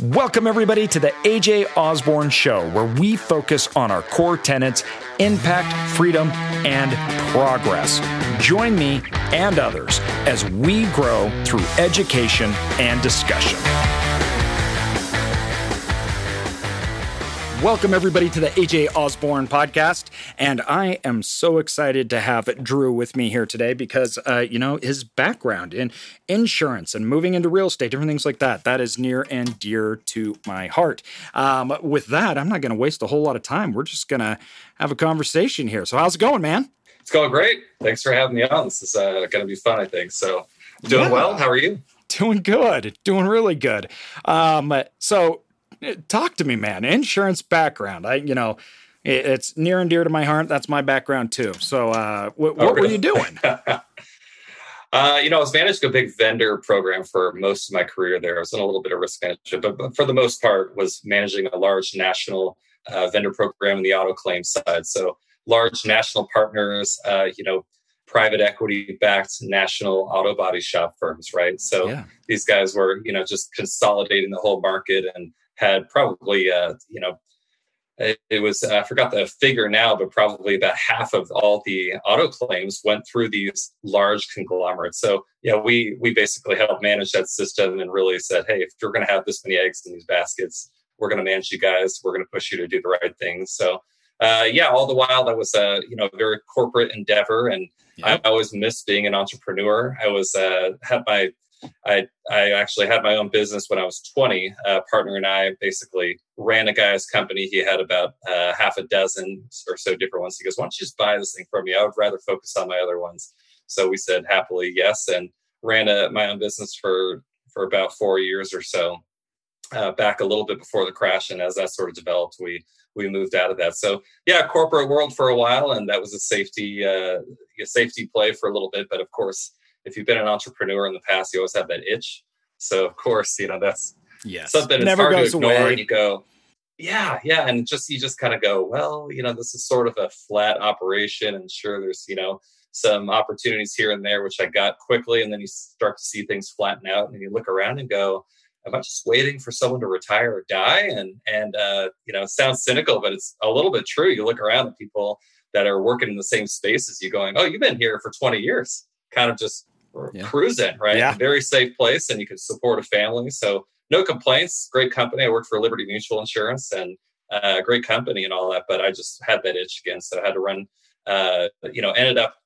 Welcome, everybody, to the AJ Osborne Show, where we focus on our core tenets impact, freedom, and progress. Join me and others as we grow through education and discussion. Welcome, everybody, to the AJ Osborne podcast. And I am so excited to have Drew with me here today because, uh, you know, his background in insurance and moving into real estate, different things like that, that is near and dear to my heart. Um, with that, I'm not going to waste a whole lot of time. We're just going to have a conversation here. So, how's it going, man? It's going great. Thanks for having me on. This is uh, going to be fun, I think. So, doing yeah. well. How are you? Doing good. Doing really good. Um, so, talk to me, man. Insurance background. I, you know, it's near and dear to my heart. That's my background too. So, uh, wh- what oh, really? were you doing? uh, you know, I was managing a big vendor program for most of my career there. I was in a little bit of risk management, but, but for the most part, was managing a large national uh, vendor program in the auto claim side. So, large national partners, uh, you know, private equity backed national auto body shop firms, right? So, yeah. these guys were, you know, just consolidating the whole market and had probably, uh, you know, it, it, was I forgot the figure now, but probably about half of all the auto claims went through these large conglomerates. So yeah, we we basically helped manage that system and really said, hey, if you're going to have this many eggs in these baskets, we're going to manage you guys. We're going to push you to do the right things. So uh, yeah, all the while that was a you know very corporate endeavor, and I, I always missed being an entrepreneur. I was uh, had my I I actually had my own business when I was 20. A partner and I basically ran a guy's company. He had about uh, half a dozen or so different ones. He goes, "Why don't you just buy this thing from me? I would rather focus on my other ones." So we said happily yes, and ran a, my own business for for about four years or so. Uh, back a little bit before the crash, and as that sort of developed, we we moved out of that. So yeah, corporate world for a while, and that was a safety uh, a safety play for a little bit. But of course, if you've been an entrepreneur in the past, you always have that itch. So of course, you know that's yes. something that's Never hard goes to ignore. Away. And you go, yeah, yeah, and just you just kind of go, well, you know, this is sort of a flat operation, and sure, there's you know some opportunities here and there, which I got quickly, and then you start to see things flatten out, and you look around and go, am I just waiting for someone to retire or die? And and uh, you know, it sounds cynical, but it's a little bit true. You look around at people that are working in the same space as you, going, oh, you've been here for 20 years, kind of just yeah. cruising, right? Yeah. Very safe place, and you can support a family. So no complaints. Great company. I worked for Liberty Mutual Insurance, and uh, great company and all that. But I just had that itch again, so I had to run. Uh, you know, ended up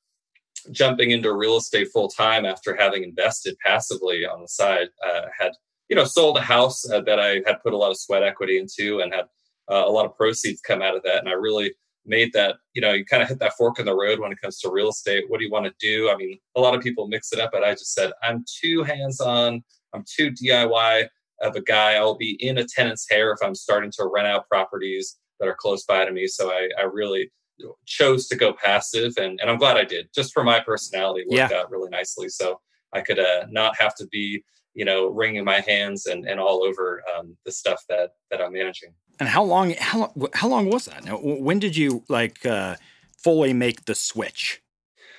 jumping into real estate full time after having invested passively on the side. Uh, had you know sold a house uh, that I had put a lot of sweat equity into, and had uh, a lot of proceeds come out of that. And I really made that you know you kind of hit that fork in the road when it comes to real estate. What do you want to do? I mean a lot of people mix it up but i just said i'm too hands on i'm too diy of a guy. I'll be in a tenant's hair if i'm starting to rent out properties that are close by to me. So i, I really chose to go passive and, and i'm glad i did just for my personality it worked yeah. out really nicely. So i could uh, not have to be you know wringing my hands and, and all over um, the stuff that that i'm managing and how long? How how long was that? Now, when did you like uh, fully make the switch?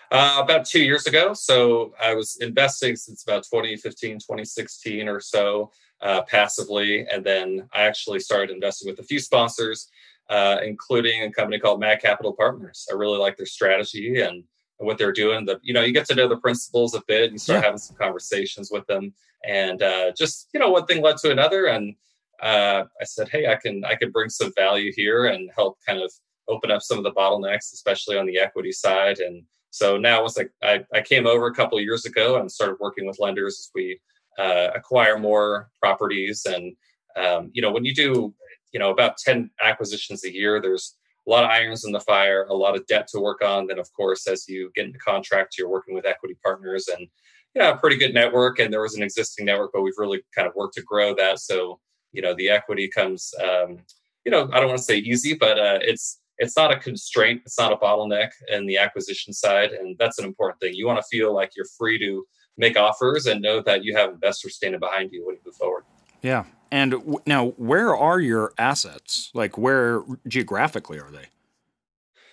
Uh, about two years ago. So I was investing since about 2015, 2016 or so, uh, passively, and then I actually started investing with a few sponsors, uh, including a company called Mad Capital Partners. I really like their strategy and what they're doing. The you know you get to know the principles a bit, and you start yeah. having some conversations with them, and uh, just you know one thing led to another, and uh, I said, hey, I can I can bring some value here and help kind of open up some of the bottlenecks, especially on the equity side. And so now it's like I, I came over a couple years ago and started working with lenders as we uh, acquire more properties. And um, you know, when you do you know about ten acquisitions a year, there's a lot of irons in the fire, a lot of debt to work on. Then, of course, as you get into contract, you're working with equity partners and yeah, a pretty good network. And there was an existing network, but we've really kind of worked to grow that. So you know the equity comes um, you know i don't want to say easy but uh, it's it's not a constraint it's not a bottleneck in the acquisition side and that's an important thing. You want to feel like you're free to make offers and know that you have investors standing behind you when you move forward. Yeah and w- now where are your assets? Like where geographically are they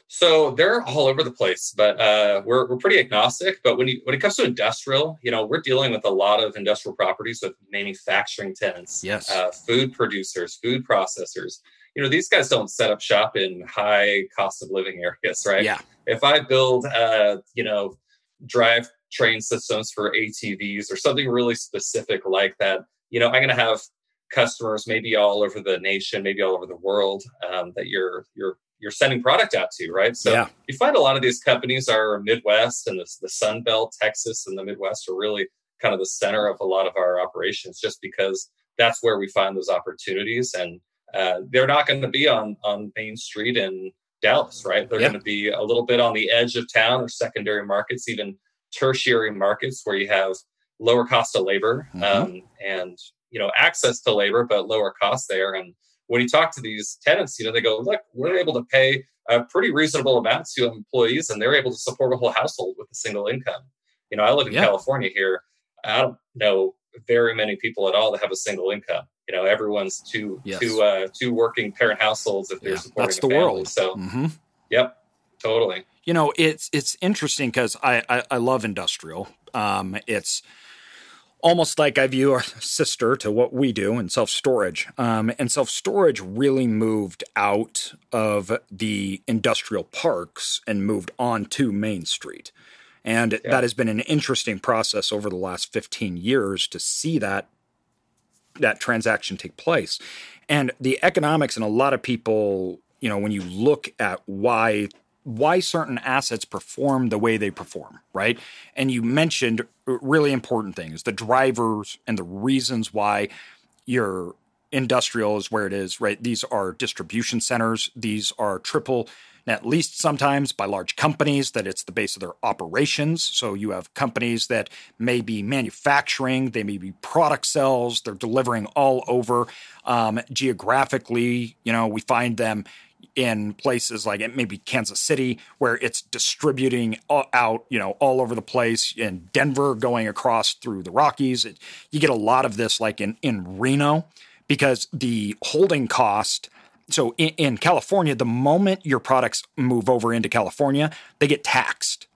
So they're all over the place, but uh, we're, we're pretty agnostic. But when you when it comes to industrial, you know, we're dealing with a lot of industrial properties with manufacturing tenants, yes, uh, food producers, food processors. You know, these guys don't set up shop in high cost of living areas, right? Yeah. If I build, uh, you know, drive train systems for ATVs or something really specific like that, you know, I'm going to have customers maybe all over the nation, maybe all over the world um, that you're you're you're sending product out to, right? So yeah. you find a lot of these companies are Midwest and the, the Sun Belt, Texas, and the Midwest are really kind of the center of a lot of our operations, just because that's where we find those opportunities, and uh, they're not going to be on on Main Street in Dallas, right? They're yeah. going to be a little bit on the edge of town or secondary markets, even tertiary markets where you have lower cost of labor mm-hmm. um, and you know access to labor but lower cost there and when you talk to these tenants you know they go look we're able to pay a pretty reasonable amount to employees and they're able to support a whole household with a single income you know i live in yeah. california here i don't know very many people at all that have a single income you know everyone's two yes. two uh two working parent households if they're yeah, supporting that's the family. world so mm-hmm. yep totally you know it's it's interesting because I, I, I love industrial um it's almost like I view a sister to what we do in self storage. Um, and self storage really moved out of the industrial parks and moved on to Main Street. And yeah. that has been an interesting process over the last 15 years to see that that transaction take place. And the economics and a lot of people, you know, when you look at why why certain assets perform the way they perform, right? And you mentioned really important things the drivers and the reasons why your industrial is where it is, right? These are distribution centers, these are triple net leased sometimes by large companies that it's the base of their operations. So you have companies that may be manufacturing, they may be product cells, they're delivering all over um, geographically. You know, we find them in places like maybe Kansas City, where it's distributing out, you know, all over the place. In Denver, going across through the Rockies, it, you get a lot of this, like in in Reno, because the holding cost. So in, in California, the moment your products move over into California, they get taxed,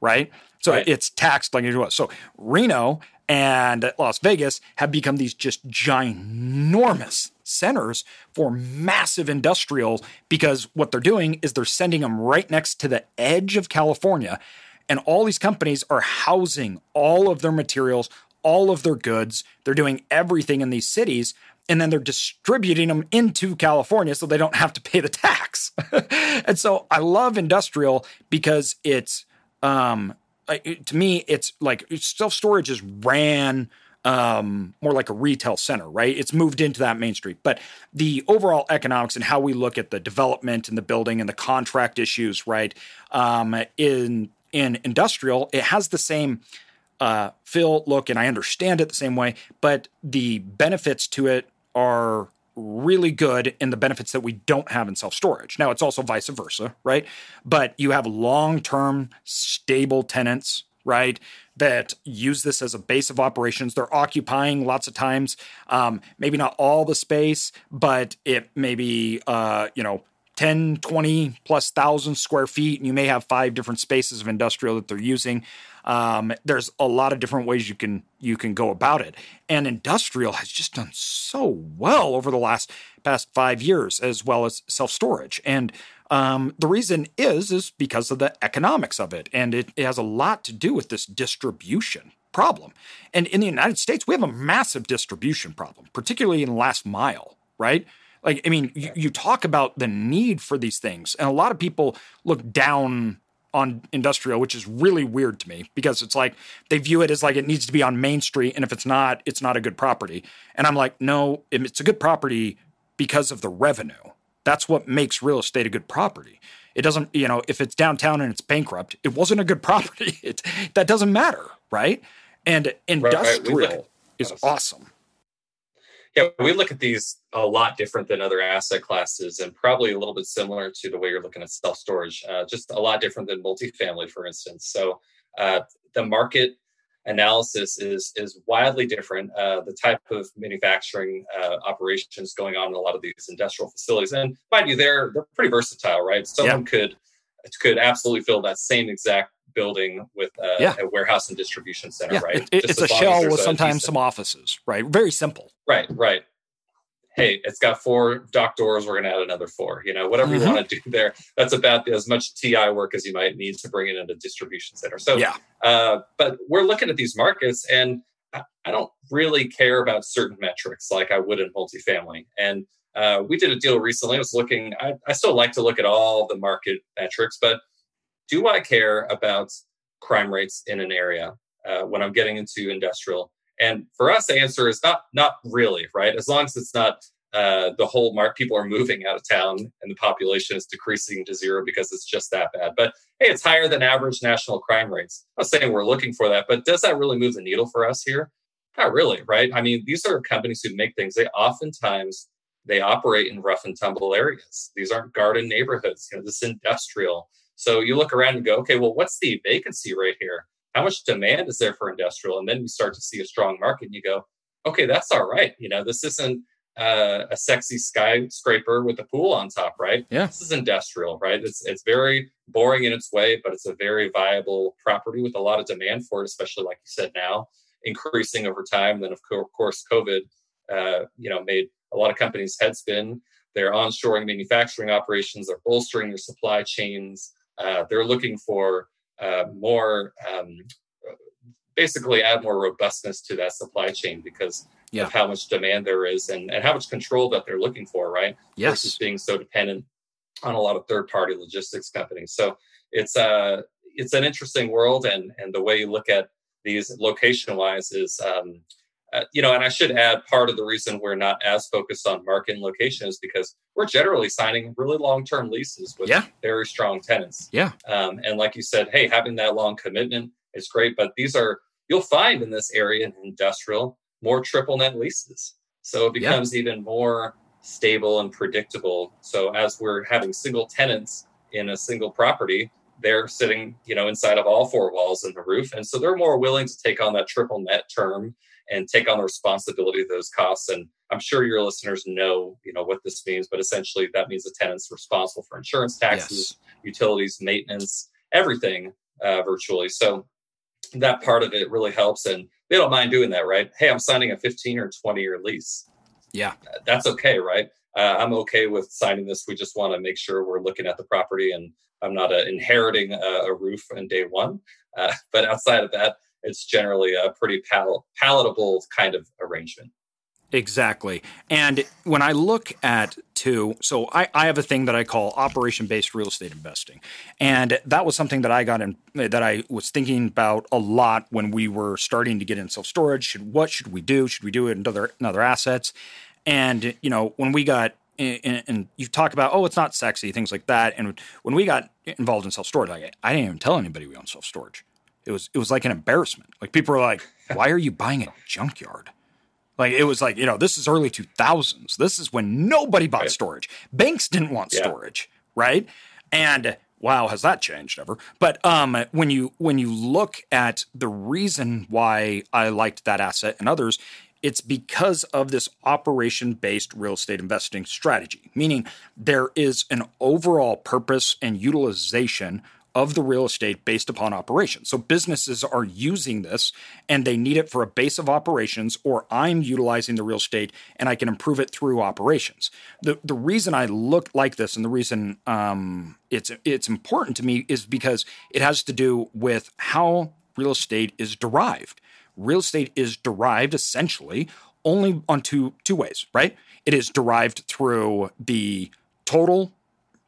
right? So right. it's taxed like you was. So Reno and Las Vegas have become these just ginormous centers for massive industrial because what they're doing is they're sending them right next to the edge of California. And all these companies are housing all of their materials, all of their goods. They're doing everything in these cities. And then they're distributing them into California so they don't have to pay the tax. and so I love industrial because it's, um, to me, it's like self storage is ran um, more like a retail center, right? It's moved into that main street. But the overall economics and how we look at the development and the building and the contract issues, right? Um, in in industrial, it has the same uh, feel, look, and I understand it the same way, but the benefits to it are really good in the benefits that we don't have in self storage. Now, it's also vice versa, right? But you have long term, stable tenants, right? that use this as a base of operations. They're occupying lots of times, um, maybe not all the space, but it maybe, uh, you know, 10, 20 plus thousand square feet, and you may have five different spaces of industrial that they're using. Um, there's a lot of different ways you can you can go about it, and industrial has just done so well over the last past five years, as well as self storage. And um, the reason is is because of the economics of it, and it, it has a lot to do with this distribution problem. And in the United States, we have a massive distribution problem, particularly in the last mile, right? Like, I mean, you, you talk about the need for these things, and a lot of people look down on industrial, which is really weird to me because it's like they view it as like it needs to be on Main Street, and if it's not, it's not a good property. And I'm like, no, it's a good property because of the revenue. That's what makes real estate a good property. It doesn't, you know, if it's downtown and it's bankrupt, it wasn't a good property. It, that doesn't matter, right? And industrial right, right. is awesome. Yeah, we look at these a lot different than other asset classes and probably a little bit similar to the way you're looking at self storage, uh, just a lot different than multifamily, for instance. So uh, the market analysis is is wildly different. Uh, the type of manufacturing uh, operations going on in a lot of these industrial facilities, and mind you, they're they're pretty versatile, right? Someone yeah. could could absolutely fill that same exact building with a, Yeah. a warehouse and distribution center, Yeah, right? it- it- it's a as long as shell with a sometimes some offices, right? Very simple. Right, right. Hey, it's got four dock doors. We're going to add another four. You know, whatever Mhm. you want to do there. That's about as much TI work as you might need to bring it into distribution center. So, Yeah. uh, but we're looking at these markets, and I, I don't really care about certain metrics like I would in multifamily. And uh, we did a deal recently. I was looking. I, I still like to look at all the market metrics, but do I care about crime rates in an area uh, when I'm getting into industrial? And for us, the answer is not not really, right? As long as it's not uh, the whole mark, people are moving out of town and the population is decreasing to zero because it's just that bad. But hey, it's higher than average national crime rates. I'm not saying we're looking for that, but does that really move the needle for us here? Not really, right? I mean, these are companies who make things. They oftentimes they operate in rough and tumble areas. These aren't garden neighborhoods. You know, this is industrial. So you look around and go, okay, well, what's the vacancy rate here? How much demand is there for industrial? And then you start to see a strong market and you go, okay, that's all right. You know, this isn't uh, a sexy skyscraper with a pool on top, right? Yeah. This is industrial, right? It's it's very boring in its way, but it's a very viable property with a lot of demand for it, especially like you said now, increasing over time. Then of co- course, COVID, uh, you know, made a lot of companies head spin. They're onshoring manufacturing operations. They're bolstering their supply chains. Uh, they're looking for uh, more, um, basically, add more robustness to that supply chain because Yeah. of how much demand there is and, and how much control that they're looking for, right? Yes. Versus being so dependent on a lot of third-party logistics companies. So it's uh it's an interesting world, and and the way you look at these location-wise is. Um, uh, you know, and I should add part of the reason we're not as focused on market and location is because we're generally signing really long-term leases with Yeah. very strong tenants. Yeah. Um, and like you said, hey, having that long commitment is great, but these are you'll find in this area in industrial more triple net leases. So it Yeah. becomes even more stable and predictable. So as we're having single tenants in a single property, they're sitting, you know, inside of all four walls in the roof. And so they're more willing to take on that triple net term and take on the responsibility of those costs. And I'm sure your listeners know, you know, what this means, but essentially that means the tenant's responsible for insurance taxes, utilities, maintenance, everything uh, virtually. So that part of it really helps. And they don't mind doing that, right? Hey, I'm signing a 15 or 20 year lease. Yeah. That's okay, right? Uh, I'm okay with signing this. We just want to make sure we're looking at the property and I'm not uh, inheriting a, a roof on day one. Uh, but outside of that, it's generally a pretty pal- palatable kind of arrangement. Exactly. And when I look at two, so I, I have a thing that I call operation based real estate investing. And that was something that I got in that I was thinking about a lot when we were starting to get in self storage. Should what should we do? Should we do it in other in other assets? And you know, when we got and, you talk about oh it's not sexy things like that and when we got involved in self storage I didn't even tell anybody we own self storage it was it was like an embarrassment like people were like why are you buying a junkyard like it was like, you know, this is early 2000s. This is when nobody bought Right. storage. Banks didn't want Yeah. storage, right? And wow, has that changed ever? But um when you when you look at the reason why I liked that asset and others, it's because of this operation based real estate investing strategy, meaning there is an overall purpose and utilization of the real estate based upon operations. So businesses are using this and they need it for a base of operations, or I'm utilizing the real estate and I can improve it through operations. The the reason I look like this and the reason um, it's it's important to me is because it has to do with how real estate is derived. Real estate is derived essentially only on two two ways, right? It is derived through the total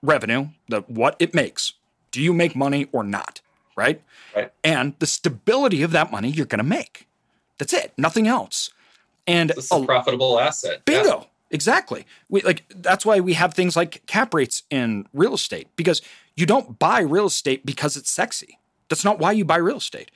revenue, the what it makes. Do you make money or not? Right? Right. And the stability of that money you're going to make. That's it. Nothing else. And is a profitable asset. Yeah. Bingo. Exactly. We like that's why we have things like cap rates in real estate because you don't buy real estate because it's sexy. That's not why you buy real estate.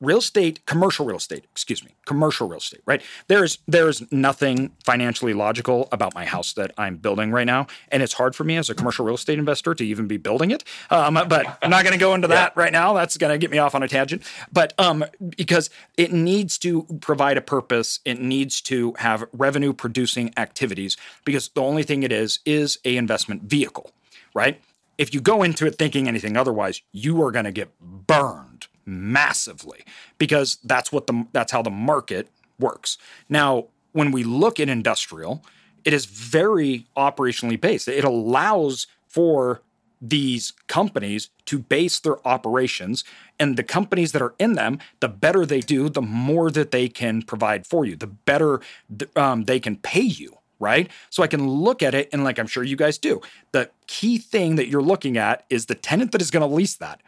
Real estate, commercial real estate, excuse me, commercial real estate, right? There's there's nothing financially logical about my house that I'm building right now, and it's hard for me as a commercial real estate investor to even be building it. Um, but I'm not going to go into that right now. That's going to get me off on a tangent. But um, because it needs to provide a purpose, it needs to have revenue producing activities. Because the only thing it is is a investment vehicle, right? if you go into it thinking anything otherwise, you are going to get burned massively because that's what the that's how the market works. Now, when we look at industrial, it is very operationally based. It allows for these companies to base their operations and the companies that are in them the better they do the more that they can provide for you the better um, they can pay you right so i can look at it and like i'm sure you guys do the key thing that you're looking at is the tenant that is going to lease that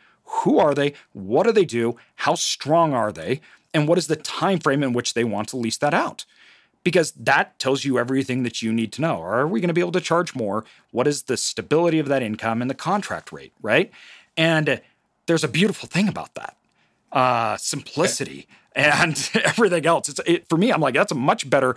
who are they what do they do how strong are they and what is the time frame in which they want to lease that out because that tells you everything that you need to know. Are we going to be able to charge more? What is the stability of that income and the contract rate, right? And there's a beautiful thing about that uh, simplicity and everything else. It's it, for me. I'm like that's a much better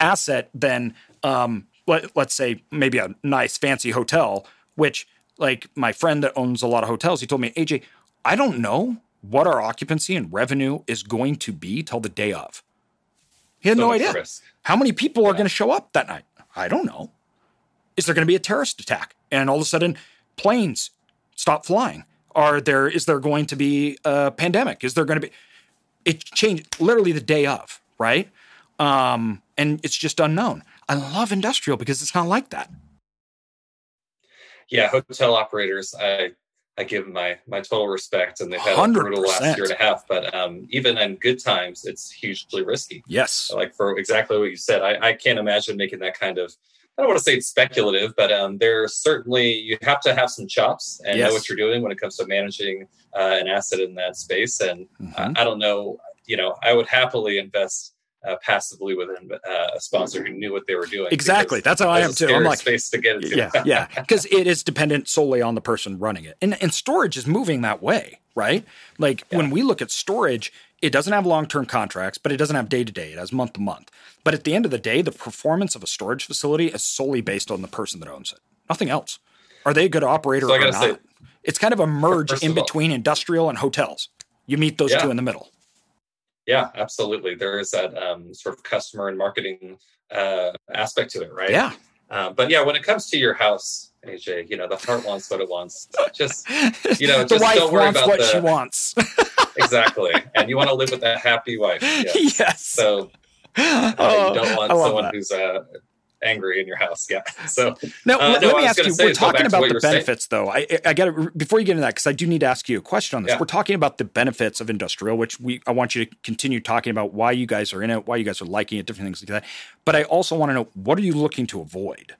asset than um, let, let's say maybe a nice fancy hotel. Which like my friend that owns a lot of hotels, he told me, AJ, I don't know what our occupancy and revenue is going to be till the day of. He had so no idea. Risk. How many people yeah. are going to show up that night? I don't know. Is there going to be a terrorist attack? And all of a sudden, planes stop flying? Are there? Is there going to be a pandemic? Is there going to be? It changed literally the day of, right? Um, and it's just unknown. I love industrial because it's not like that. Yeah, hotel operators. I I give my my total respect, and they've had 100%. a brutal last year and a half. But um, even in good times, it's hugely risky. Yes, like for exactly what you said, I, I can't imagine making that kind of. I don't want to say it's speculative, but um, there's certainly you have to have some chops and yes. know what you're doing when it comes to managing uh, an asset in that space. And mm-hmm. uh, I don't know, you know, I would happily invest uh, passively with uh, a sponsor who knew what they were doing. Exactly. That's how I am too. I'm like space to get it. To. Yeah, yeah. Because it is dependent solely on the person running it, and and storage is moving that way, right? Like yeah. when we look at storage, it doesn't have long term contracts, but it doesn't have day to day. It has month to month. But at the end of the day, the performance of a storage facility is solely based on the person that owns it. Nothing else. Are they a good operator so or not? Say, it's kind of a merge in between all, industrial and hotels. You meet those yeah. two in the middle. Yeah, absolutely. There is that um, sort of customer and marketing uh, aspect to it, right? Yeah. Uh, but yeah, when it comes to your house, AJ, you know the heart wants what it wants. Just you know, just don't worry about what the, she wants. exactly, and you want to live with that happy wife. Yes. yes. So uh, oh, you don't want someone that. who's uh, angry in your house. Yeah. So now uh, let, no, let me ask you. We're talking about the benefits, saying. though. I, I got to before you get into that because I do need to ask you a question on this. Yeah. We're talking about the benefits of industrial, which we I want you to continue talking about why you guys are in it, why you guys are liking it, different things like that. But I also want to know what are you looking to avoid.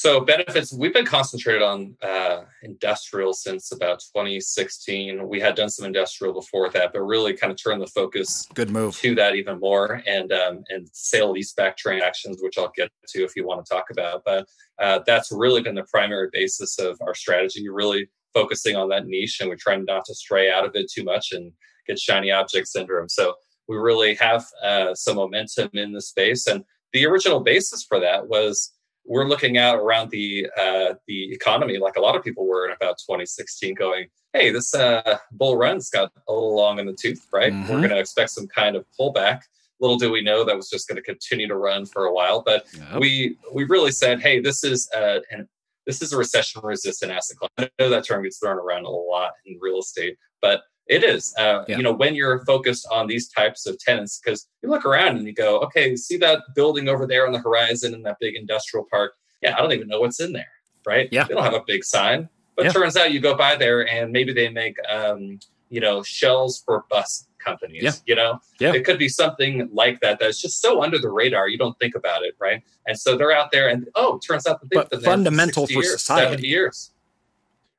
So benefits, we've been concentrated on uh, industrial since about 2016. We had done some industrial before that, but really kind of turned the focus good move to that even more, and um, and sale leaseback transactions, which I'll get to if you want to talk about. But uh, that's really been the primary basis of our strategy. You're really focusing on that niche, and we're trying not to stray out of it too much and get shiny object syndrome. So we really have uh, some momentum in the space, and the original basis for that was we're looking out around the uh, the economy like a lot of people were in about 2016 going hey this uh, bull run's got a little long in the tooth right mm-hmm. we're going to expect some kind of pullback little do we know that was just going to continue to run for a while but yep. we we really said hey this is uh, an this is a recession resistant asset class i know that term gets thrown around a lot in real estate but it is. Uh, yeah. You know, when you're focused on these types of tenants, because you look around and you go, okay, see that building over there on the horizon in that big industrial park? Yeah, I don't even know what's in there, right? Yeah. They don't have a big sign. But yeah. turns out you go by there and maybe they make, um, you know, shells for bus companies. Yeah. You know, yeah. it could be something like that that's just so under the radar you don't think about it, right? And so they're out there, and oh, turns out that they've but been fundamental for, years, society. Seventy years.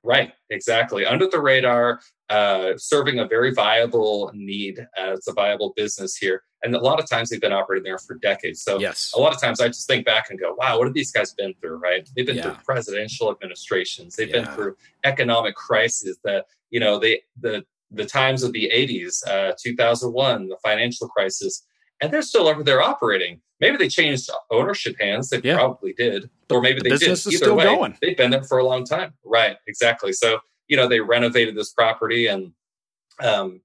Right, exactly. Under the radar, uh, serving a very viable need. Uh, it's a viable business here. And a lot of times they've been operating there for decades. So yes. a lot of times I just think back and go, wow, what have these guys been through, right? They've been yeah. through presidential administrations. They've yeah. been through economic crises that, you know, they, the, the times of the 80s, uh, 2001, the financial crisis, and they're still over there operating. Maybe they changed ownership hands. They yeah. probably did. Or maybe the they did. Either way, going. they've been there for a long time. Right. Exactly. So you know, they renovated this property and, um,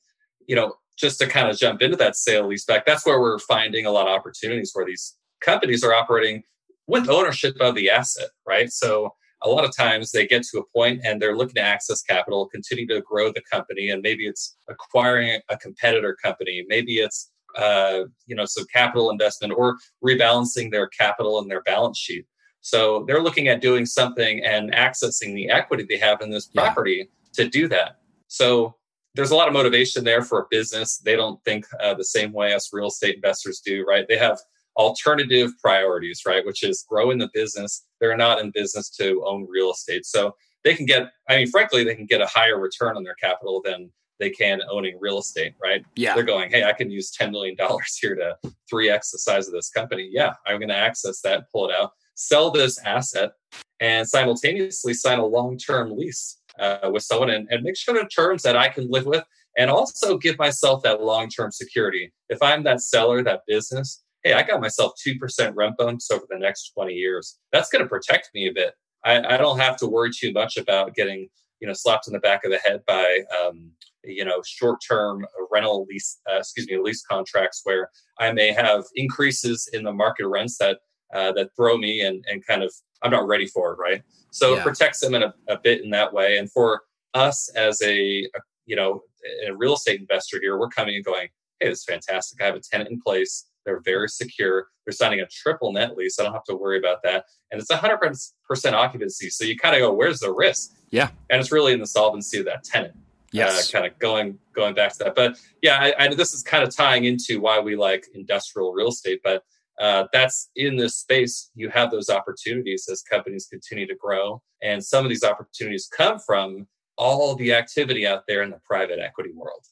you know, just to kind of jump into that sale leaseback, that's where we're finding a lot of opportunities where these companies are operating with ownership of the asset, right? So a lot of times they get to a point and they're looking to access capital, continue to grow the company, and maybe it's acquiring a competitor company, maybe it's uh, you know so capital investment or rebalancing their capital and their balance sheet. So they're looking at doing something and accessing the equity they have in this property yeah. to do that. So there's a lot of motivation there for a business. They don't think uh, the same way us real estate investors do, right? They have alternative priorities, right? Which is growing the business. They're not in business to own real estate. So they can get, I mean, frankly, they can get a higher return on their capital than they can owning real estate, right? Yeah. They're going, hey, I can use $10 million here to 3x the size of this company. Yeah, I'm going to access that, pull it out, sell this asset, and simultaneously sign a long term lease uh, with someone and, and make sure the terms that I can live with and also give myself that long term security. If I'm that seller, that business, hey, I got myself 2% rent bumps over the next 20 years. That's going to protect me a bit. I, I, don't have to worry too much about getting, you know, slapped in the back of the head by, um, you know, short-term rental lease, uh, excuse me, lease contracts where I may have increases in the market rents that uh, that throw me and and kind of I'm not ready for it, right? So yeah. it protects them in a, a, bit in that way. And for us as a, a you know a real estate investor here, we're coming and going, hey, this is fantastic. I have a tenant in place. They're very secure. They're signing a triple net lease. I don't have to worry about that. And it's 100% occupancy. So you kind of go, where's the risk? Yeah. And it's really in the solvency of that tenant. Uh, yes. Uh, kind of going going back to that. But yeah, I, I, this is kind of tying into why we like industrial real estate. But uh, that's in this space, you have those opportunities as companies continue to grow. And some of these opportunities come from all the activity out there in the private equity world.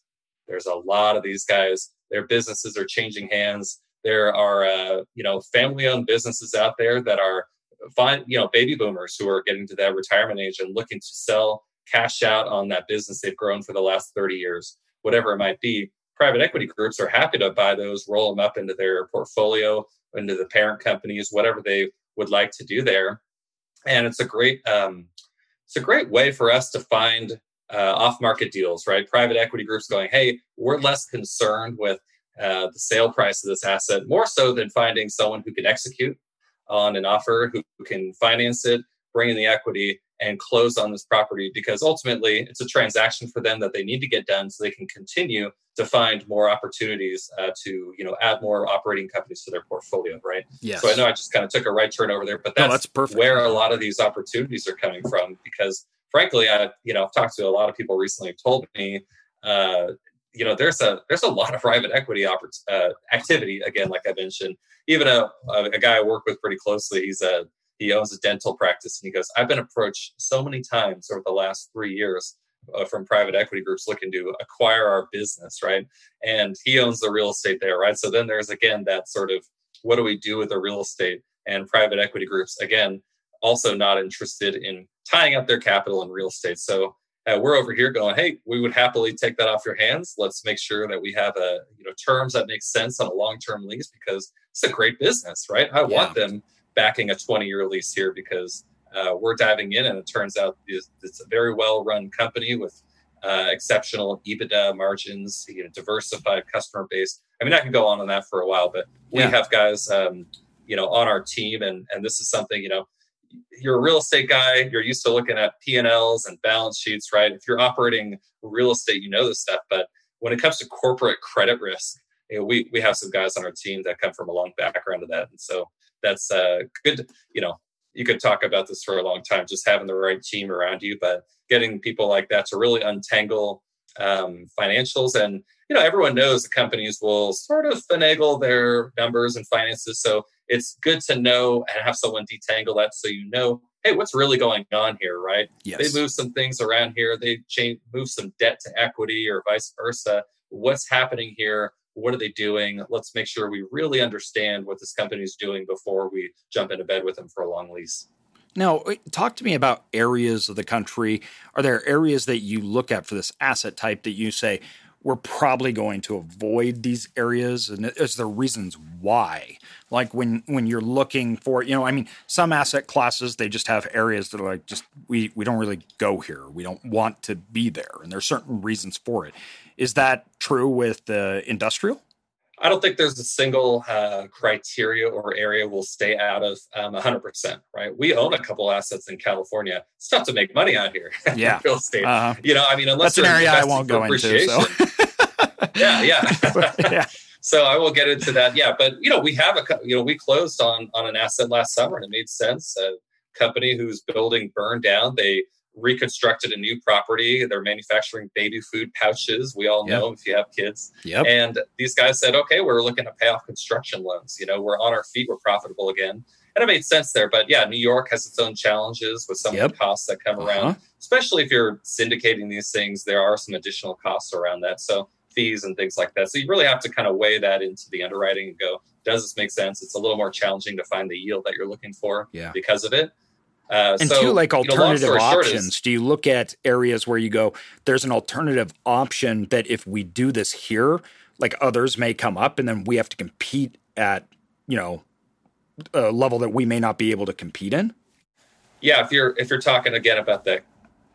There's a lot of these guys, their businesses are changing hands. There are, uh, you know, family-owned businesses out there that are fine, you know, baby boomers who are getting to that retirement age and looking to sell, cash out on that business they've grown for the last 30 years, whatever it might be. Private equity groups are happy to buy those, roll them up into their portfolio, into the parent companies, whatever they would like to do there. And it's a great, um, it's a great way for us to find uh, off-market deals, right? Private equity groups going, hey, we're less concerned with uh, the sale price of this asset, more so than finding someone who can execute on an offer, who, who can finance it, bring in the equity, and close on this property. Because ultimately, it's a transaction for them that they need to get done, so they can continue to find more opportunities uh, to, you know, add more operating companies to their portfolio, right? Yeah. So I know I just kind of took a right turn over there, but that's, no, that's perfect. where a lot of these opportunities are coming from. Because frankly, I, you know, I've talked to a lot of people recently who told me, uh, you know there's a there's a lot of private equity uh, activity again like i mentioned even a, a guy i work with pretty closely he's a he owns a dental practice and he goes i've been approached so many times over the last three years uh, from private equity groups looking to acquire our business right and he owns the real estate there right so then there's again that sort of what do we do with the real estate and private equity groups again also not interested in tying up their capital in real estate so uh, we're over here going, hey, we would happily take that off your hands. Let's make sure that we have a you know terms that make sense on a long term lease because it's a great business, right? I yeah. want them backing a 20 year lease here because uh, we're diving in, and it turns out it's, it's a very well run company with uh, exceptional EBITDA margins, you know, diversified customer base. I mean, I can go on on that for a while, but we yeah. have guys, um, you know, on our team, and and this is something you know you're a real estate guy you're used to looking at p&l's and balance sheets right if you're operating real estate you know this stuff but when it comes to corporate credit risk you know, we, we have some guys on our team that come from a long background of that and so that's uh, good you know you could talk about this for a long time just having the right team around you but getting people like that to really untangle um, financials. And you know everyone knows the companies will sort of finagle their numbers and finances. So it's good to know and have someone detangle that so you know hey what's really going on here right? Yes. they move some things around here. They change move some debt to equity or vice versa. What's happening here what are they doing let's make sure we really understand what this company is doing before we jump into bed with them for a long lease now, talk to me about areas of the country. Are there areas that you look at for this asset type that you say, we're probably going to avoid these areas and is there reasons why. Like when when you're looking for you know i mean some asset classes they just have areas that are like just we we don't really go here. We don't want to be there and there's certain reasons for it. Is that true with the industrial I don't think there's a single uh, criteria or area we'll stay out of um, 100%, right? We own a couple assets in California. It's tough to make money out here. Yeah. real estate. Uh-huh. You know, I mean, unless that's an area I won't go into. So. yeah, yeah. yeah. So I will get into that. Yeah, but you know, we have a you know we closed on on an asset last summer and it made sense. A company whose building burned down. They reconstructed a new property. They're manufacturing baby food pouches. We all know yep. if you have kids. Yep. And these guys said, okay, we're looking to pay off construction loans. You know, we're on our feet. We're profitable again. And it made sense there. But yeah, New York has its own challenges with some yep. of the costs that come uh-huh. around, especially if you're syndicating these things. There are some additional costs around that. So fees and things like that. So you really have to kind of weigh that into the underwriting and go, does this make sense? It's a little more challenging to find the yield that you're looking for yeah. because of it. Uh, and so, two like alternative you know, options. Is, do you look at areas where you go, there's an alternative option that if we do this here, like others may come up, and then we have to compete at you know a level that we may not be able to compete in. Yeah, if you're if you're talking again about the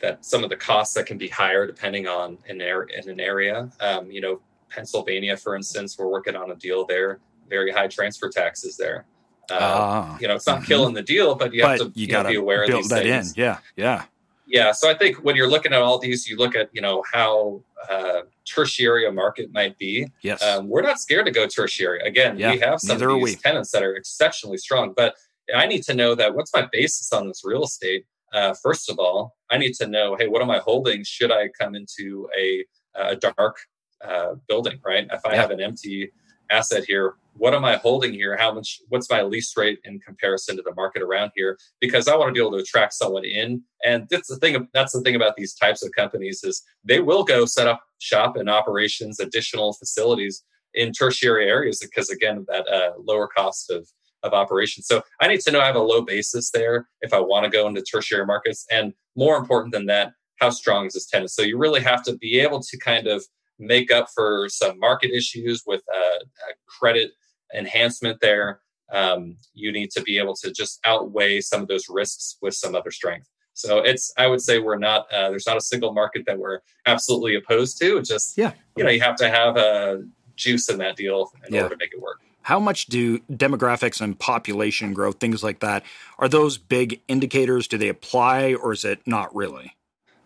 that some of the costs that can be higher depending on an area in an area. Um, you know, Pennsylvania, for instance, we're working on a deal there. Very high transfer taxes there. Uh, you know, it's not mm-hmm. killing the deal, but you but have to you, you know, be aware of these that things. In. Yeah, yeah, yeah. So I think when you're looking at all these, you look at you know how uh, tertiary a market might be. Yes, um, we're not scared to go tertiary. Again, yeah, we have some of these tenants that are exceptionally strong, but I need to know that what's my basis on this real estate. Uh, first of all, I need to know, hey, what am I holding? Should I come into a, a dark uh, building, right? If I yeah. have an empty asset here, what am I holding here? How much? What's my lease rate in comparison to the market around here? Because I want to be able to attract someone in. And that's the thing. That's the thing about these types of companies is they will go set up shop and operations, additional facilities in tertiary areas because again, that uh, lower cost of of operation. So I need to know I have a low basis there if I want to go into tertiary markets. And more important than that, how strong is this tenant? So you really have to be able to kind of make up for some market issues with a, a credit enhancement there. Um, you need to be able to just outweigh some of those risks with some other strength. So it's, I would say we're not, uh, there's not a single market that we're absolutely opposed to. It's just, yeah, you know, you have to have a juice in that deal in yeah. order to make it work. How much do demographics and population growth, things like that, are those big indicators? Do they apply or is it not really?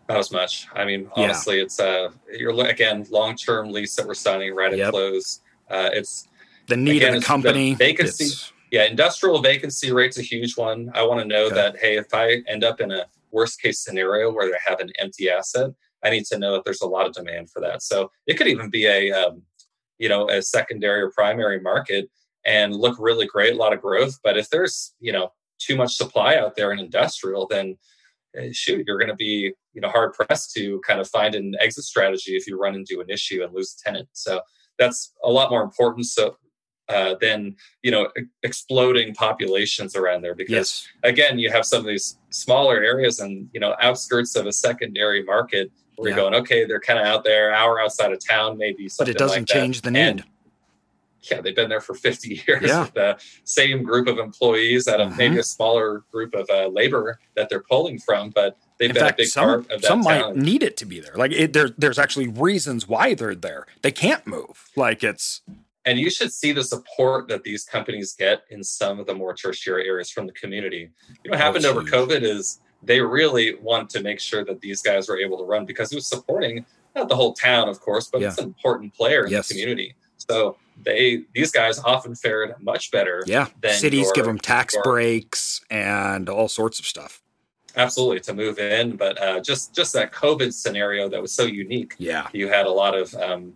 Not as much. I mean, honestly, yeah. it's uh, you're again long term lease that we're signing right at yep. close. Uh, it's the need again, of the company. The vacancy. It's... Yeah, industrial vacancy rate's a huge one. I want to know okay. that hey, if I end up in a worst case scenario where they have an empty asset, I need to know that there's a lot of demand for that. So it could even be a um, you know a secondary or primary market and look really great, a lot of growth. But if there's you know too much supply out there in industrial, then eh, shoot, you're going to be you know hard pressed to kind of find an exit strategy if you run into an issue and lose a tenant. So that's a lot more important. So uh, than you know exploding populations around there because yes. again you have some of these smaller areas and you know outskirts of a secondary market where yeah. you're going okay they're kind of out there hour outside of town maybe but it doesn't like change that. the need and, yeah they've been there for 50 years yeah. with the same group of employees out of mm-hmm. maybe a smaller group of uh, labor that they're pulling from but they've In been fact, a big some, part of that some town. might need it to be there like it, there, there's actually reasons why they're there they can't move like it's and you should see the support that these companies get in some of the more tertiary areas from the community. You know, what happened over COVID is they really want to make sure that these guys were able to run because it was supporting not the whole town, of course, but yeah. it's an important player in yes. the community. So they these guys often fared much better. Yeah, cities your, give them tax your, breaks and all sorts of stuff. Absolutely to move in, but uh, just just that COVID scenario that was so unique. Yeah, you had a lot of um,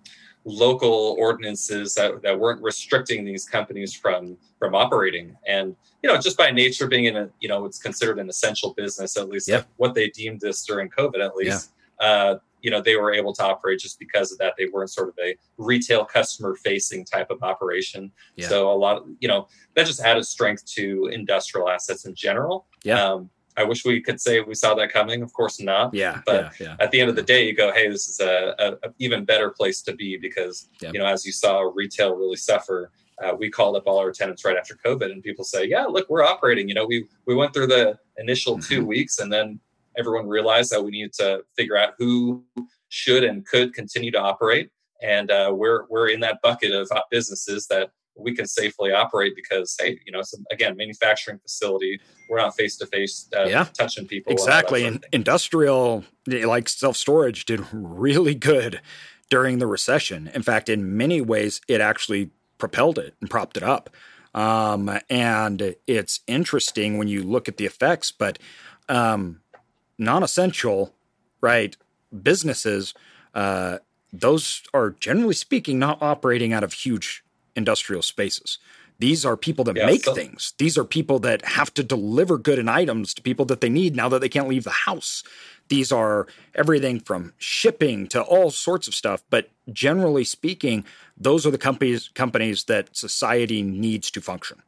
local ordinances that, that weren't restricting these companies from from operating and you know just by nature being in a you know it's considered an essential business at least yeah. what they deemed this during covid at least yeah. uh, you know they were able to operate just because of that they weren't sort of a retail customer facing type of operation yeah. so a lot of you know that just added strength to industrial assets in general yeah um, I wish we could say we saw that coming. Of course not. Yeah. But yeah, yeah. at the end of the day, you go, hey, this is a, a, a even better place to be because you know, as you saw retail really suffer. Uh, we called up all our tenants right after COVID, and people say, "Yeah, look, we're operating." You know, we we went through the initial mm-hmm. two weeks, and then everyone realized that we needed to figure out who should and could continue to operate. and uh, we're we're in that bucket of businesses that we can safely operate because hey you know some again manufacturing facility. We're not face to face touching people exactly. and industrial like self storage did really good during the recession. In fact in many ways it actually propelled it and propped it up. Um, and it's interesting when you look at the effects but um, non-essential right businesses uh, those are generally speaking not operating out of huge industrial spaces. These are people that yeah, make so- things. These are people that have to deliver good and items to people that they need now that they can't leave the house. These are everything from shipping to all sorts of stuff. But generally speaking, those are the companies companies that society needs to function,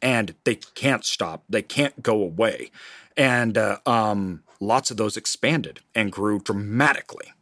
and they can't stop. They can't go away. And uh, um, lots of those expanded and grew dramatically.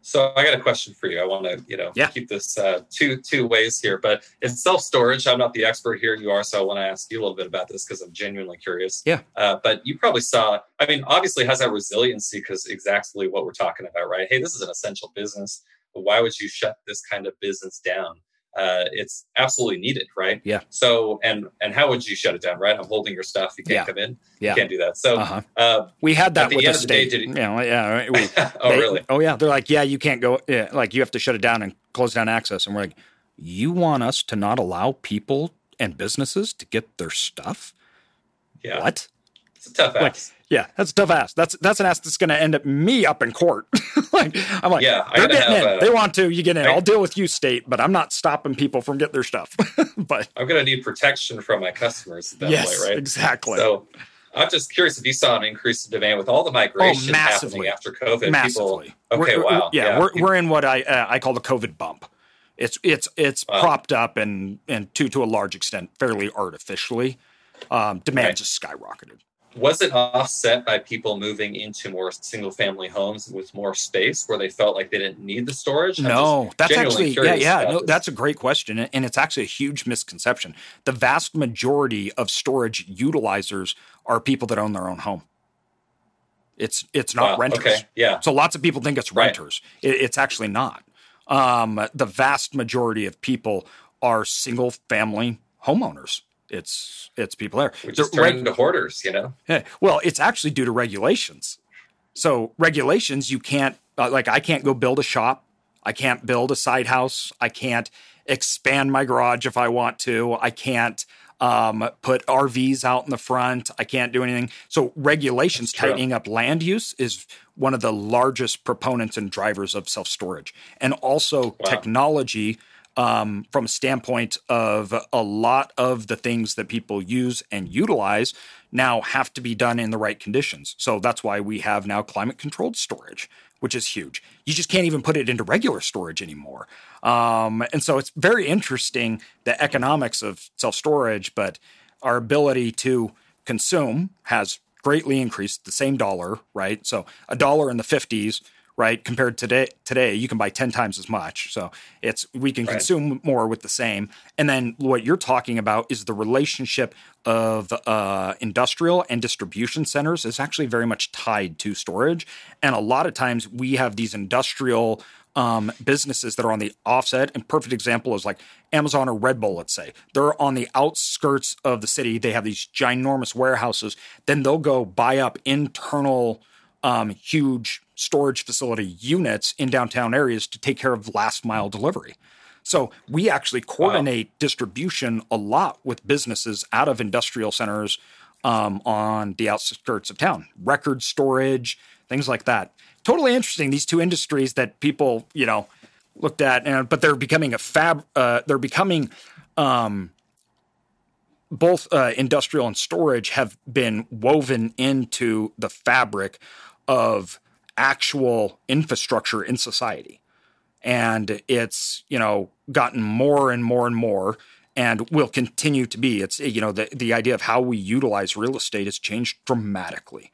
So I got a question for you. I want to, you know, yeah. keep this uh, two two ways here, but it's self storage. I'm not the expert here. You are, so I want to ask you a little bit about this because I'm genuinely curious. Yeah. Uh, but you probably saw. I mean, obviously, has that resiliency because exactly what we're talking about, right? Hey, this is an essential business. Why would you shut this kind of business down? Uh, it's absolutely needed, right? Yeah. So, and and how would you shut it down, right? I'm holding your stuff. You can't yeah. come in. Yeah. You can't do that. So, uh-huh. uh, we had that with the, the state. Day, you know, yeah. We, oh, they, really? Oh, yeah. They're like, yeah, you can't go. Yeah, like you have to shut it down and close down access. And we're like, you want us to not allow people and businesses to get their stuff? Yeah. What? It's a tough ask. Like, yeah, that's a tough ass. That's that's an ass that's going to end up me up in court. like I'm like, yeah, they're getting in. A, they want to, you get in. I, will deal with you, state, but I'm not stopping people from getting their stuff. but I'm going to need protection from my customers that yes, way, right? Exactly. So I'm just curious if you saw an increase in demand with all the migration oh, happening after COVID. Massively. People, okay, we're, wow. Yeah, yeah, we're we're in what I uh, I call the COVID bump. It's it's it's wow. propped up and and to to a large extent fairly artificially. Um, demand right. just skyrocketed was it offset by people moving into more single family homes with more space where they felt like they didn't need the storage? no, that's actually yeah, yeah. No, that's a great question, and it's actually a huge misconception. The vast majority of storage utilizers are people that own their own home. It's it's not wow, renters. Okay, yeah. So lots of people think it's renters. Right. It, it's actually not. Um, the vast majority of people are single family homeowners it's it's people there. We're just turning reg- into hoarders, you know. Yeah. Well, it's actually due to regulations. So regulations, you can't uh, like I can't go build a shop. I can't build a side house. I can't expand my garage if I want to. I can't um, put RVs out in the front. I can't do anything. So regulations tightening up land use is one of the largest proponents and drivers of self storage, and also wow. technology um, from a standpoint of a lot of the things that people use and utilize now have to be done in the right conditions. So that's why we have now climate controlled storage, which is huge. You just can't even put it into regular storage anymore. Um, and so it's very interesting the economics of self storage, but our ability to consume has greatly increased the same dollar, right? So a dollar in the 50s right? Compared to today, today you can buy 10 times as much. So it's we can right. consume more with the same. And then what you're talking about is the relationship of uh, industrial and distribution centers is actually very much tied to storage. And a lot of times we have these industrial um, businesses that are on the offset. And perfect example is like Amazon or Red Bull, let's say. They're on the outskirts of the city. They have these ginormous warehouses. Then they'll go buy up internal um, huge storage facility units in downtown areas to take care of last mile delivery. So we actually coordinate wow. distribution a lot with businesses out of industrial centers um, on the outskirts of town, record storage, things like that. Totally interesting. These two industries that people, you know, looked at, and but they're becoming a fab. Uh, they're becoming um, both uh, industrial and storage have been woven into the fabric of actual infrastructure in society. And it's, you know, gotten more and more and more and will continue to be. It's, you know, the, the idea of how we utilize real estate has changed dramatically.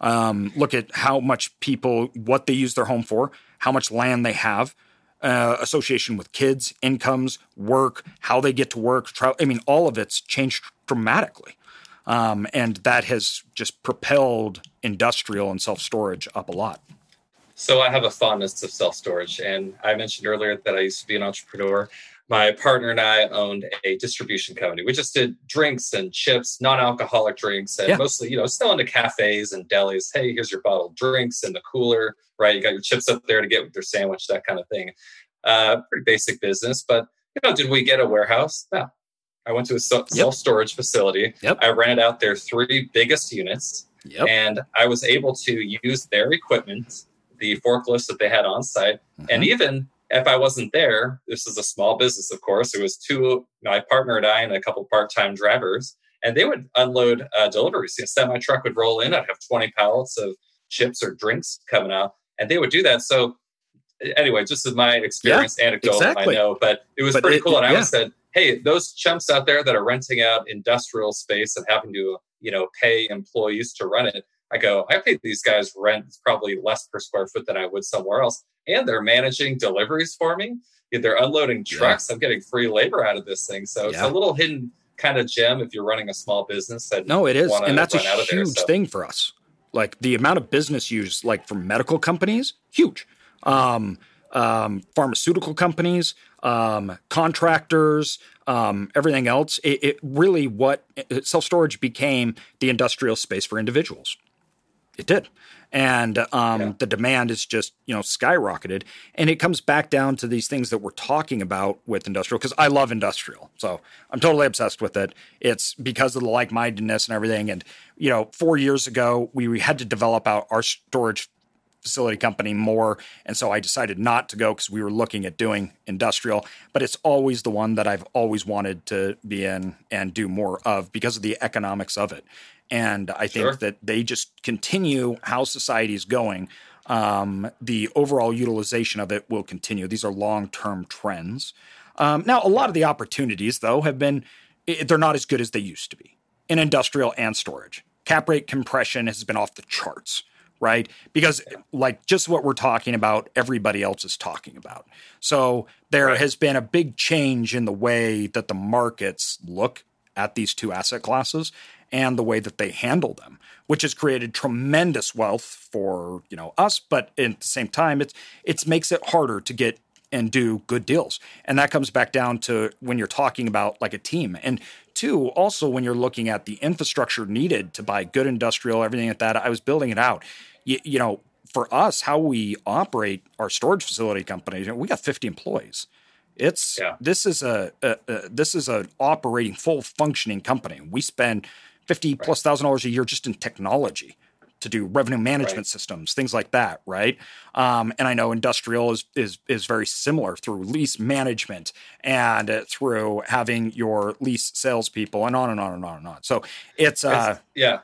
Um, look at how much people, what they use their home for, how much land they have, uh, association with kids, incomes, work, how they get to work. I mean, all of it's changed dramatically. Um, and that has just propelled industrial and self storage up a lot. So I have a fondness of self storage, and I mentioned earlier that I used to be an entrepreneur. My partner and I owned a distribution company. We just did drinks and chips, non-alcoholic drinks, and yeah. mostly, you know, selling to cafes and delis. Hey, here's your bottled drinks in the cooler, right? You got your chips up there to get with your sandwich, that kind of thing. Uh, pretty basic business, but you know, did we get a warehouse? No. I went to a self storage facility. Yep. I rented out their three biggest units, yep. and I was able to use their equipment the forklifts that they had on site. Mm-hmm. And even if I wasn't there, this is a small business, of course. It was two, my partner and I, and a couple part time drivers, and they would unload uh, deliveries. You know, semi truck would roll in. I'd have 20 pallets of chips or drinks coming out, and they would do that. So, anyway, just as my experience, yeah, anecdotal, exactly. I know, but it was but pretty it, cool. And I always said, hey, those chumps out there that are renting out industrial space and having to, you know, pay employees to run it, I go, I pay these guys rent probably less per square foot than I would somewhere else. And they're managing deliveries for me. They're unloading trucks. Yeah. I'm getting free labor out of this thing. So yeah. it's a little hidden kind of gem if you're running a small business. That no, it is. And that's a huge there, so. thing for us. Like the amount of business use, like from medical companies, huge. Um, um, pharmaceutical companies, um, contractors, um, everything else. It, it really what self storage became the industrial space for individuals. It did. And um, yeah. the demand is just, you know, skyrocketed. And it comes back down to these things that we're talking about with industrial, because I love industrial. So I'm totally obsessed with it. It's because of the like mindedness and everything. And, you know, four years ago, we had to develop out our storage facility company more. And so I decided not to go because we were looking at doing industrial. But it's always the one that I've always wanted to be in and do more of because of the economics of it. And I think sure. that they just continue how society is going. Um, the overall utilization of it will continue. These are long term trends. Um, now, a lot of the opportunities, though, have been, they're not as good as they used to be in industrial and storage. Cap rate compression has been off the charts right? Because, like, just what we're talking about, everybody else is talking about. So, there right. has been a big change in the way that the markets look at these two asset classes and the way that they handle them, which has created tremendous wealth for you know us. But at the same time, it's it makes it harder to get and do good deals, and that comes back down to when you're talking about like a team. And two, also when you're looking at the infrastructure needed to buy good industrial, everything like that. I was building it out. You, you know, for us, how we operate our storage facility company, we got 50 employees. It's yeah. this is a, a, a, this is an operating full functioning company. We spend fifty right. plus thousand dollars a year just in technology to do revenue management right. systems, things like that, right? Um, and I know industrial is is is very similar through lease management and uh, through having your lease salespeople and on and on and on and on. So it's uh, it's, yeah,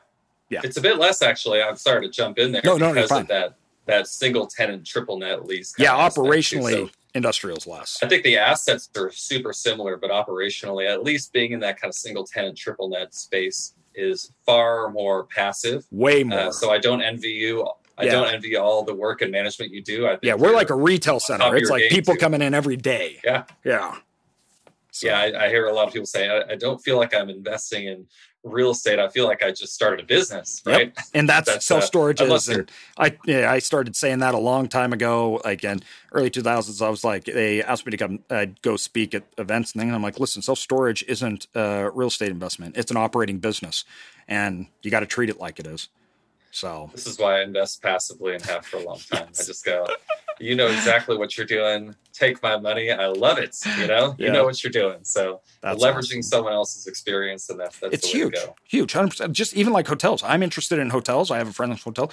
yeah, it's a bit less actually. I'm sorry to jump in there. No, no, because of that that single tenant triple net lease. Yeah, operationally. So, industrial's less. I think the assets are super similar, but operationally, at least being in that kind of single tenant triple net space, is far more passive. Way uh, more. Uh, so I don't envy you. I yeah. don't envy all the work and management you do. yeah, we're like a retail center. It's like people too. coming in every day. Yeah. Yeah. So. Yeah, I, I, hear a lot of people say, I, I, don't feel like I'm investing in real estate. I feel like I just started a business, right? Yep. And that's, that's self storage. Uh, and I yeah, I started saying that a long time ago. Like in early 2000s, I was like, they asked me to come, I'd go speak at events and things. And I'm like, listen, self storage isn't a real estate investment. It's an operating business, and you got to treat it like it is. So this is why I invest passively and have for a long time. I just go, you know exactly what you're doing. Take my money. I love it. You know, yeah. you know what you're doing. So that's leveraging awesome. someone else's experience and that, that's it's huge, huge, hundred percent. Just even like hotels. I'm interested in hotels. I have a friend in hotel.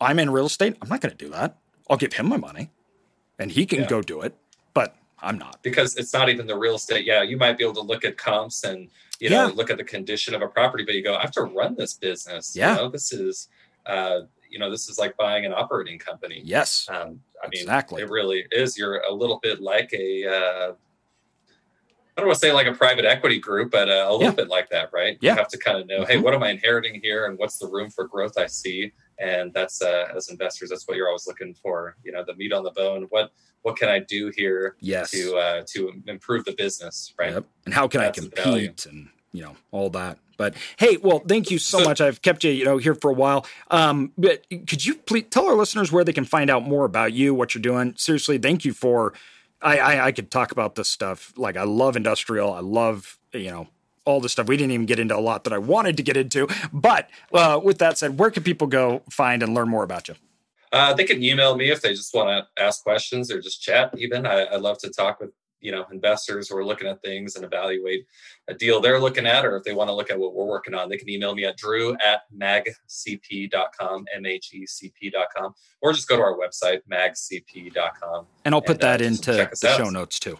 I'm in real estate. I'm not going to do that. I'll give him my money, and he can yeah. go do it. But I'm not because it's not even the real estate. Yeah, you might be able to look at comps and you know yeah. look at the condition of a property, but you go, I have to run this business. Yeah, you know, this is. Uh, you know, this is like buying an operating company. Yes. Um, I mean, exactly. it really is. You're a little bit like a, uh, I don't want to say like a private equity group, but uh, a little yeah. bit like that, right? Yeah. You have to kind of know, mm-hmm. hey, what am I inheriting here, and what's the room for growth I see? And that's uh, as investors, that's what you're always looking for. You know, the meat on the bone. What what can I do here? Yes. To uh, to improve the business, right? Yep. And how can that's I compete? And you know, all that. But hey, well, thank you so, so much. I've kept you, you know, here for a while. Um, but could you please tell our listeners where they can find out more about you, what you're doing? Seriously, thank you for. I, I, I could talk about this stuff. Like I love industrial. I love you know all the stuff. We didn't even get into a lot that I wanted to get into. But uh, with that said, where can people go find and learn more about you? Uh, they can email me if they just want to ask questions or just chat. Even I, I love to talk with you know investors who are looking at things and evaluate a deal they're looking at or if they want to look at what we're working on they can email me at drew at magcp.com m-a-g-c-p.com or just go to our website magcp.com and i'll put and, that uh, into the out. show notes too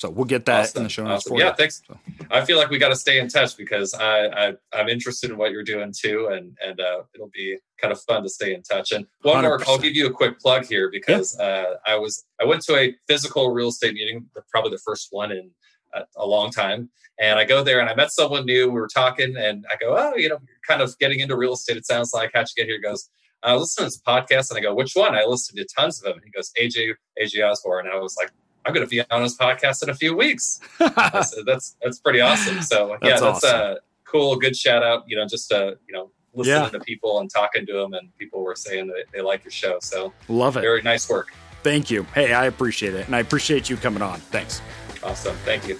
so we'll get that awesome. in the show notes awesome. for yeah, you. Yeah, thanks. So. I feel like we got to stay in touch because I, I am interested in what you're doing too, and and uh, it'll be kind of fun to stay in touch. And one 100%. more, I'll give you a quick plug here because yeah. uh, I was I went to a physical real estate meeting, probably the first one in a, a long time, and I go there and I met someone new. We were talking, and I go, oh, you know, you're kind of getting into real estate. It sounds like how'd you get here? He goes. I was listening to this podcast and I go, which one? I listened to tons of them. And he goes, AJ, AJ Osborne. And I was like, I'm going to be on his podcast in a few weeks. said, that's that's pretty awesome. So that's yeah, that's awesome. a cool, good shout out. You know, just uh, you know, listening yeah. to people and talking to them, and people were saying that they like your show. So love it. Very nice work. Thank you. Hey, I appreciate it, and I appreciate you coming on. Thanks. Awesome. Thank you.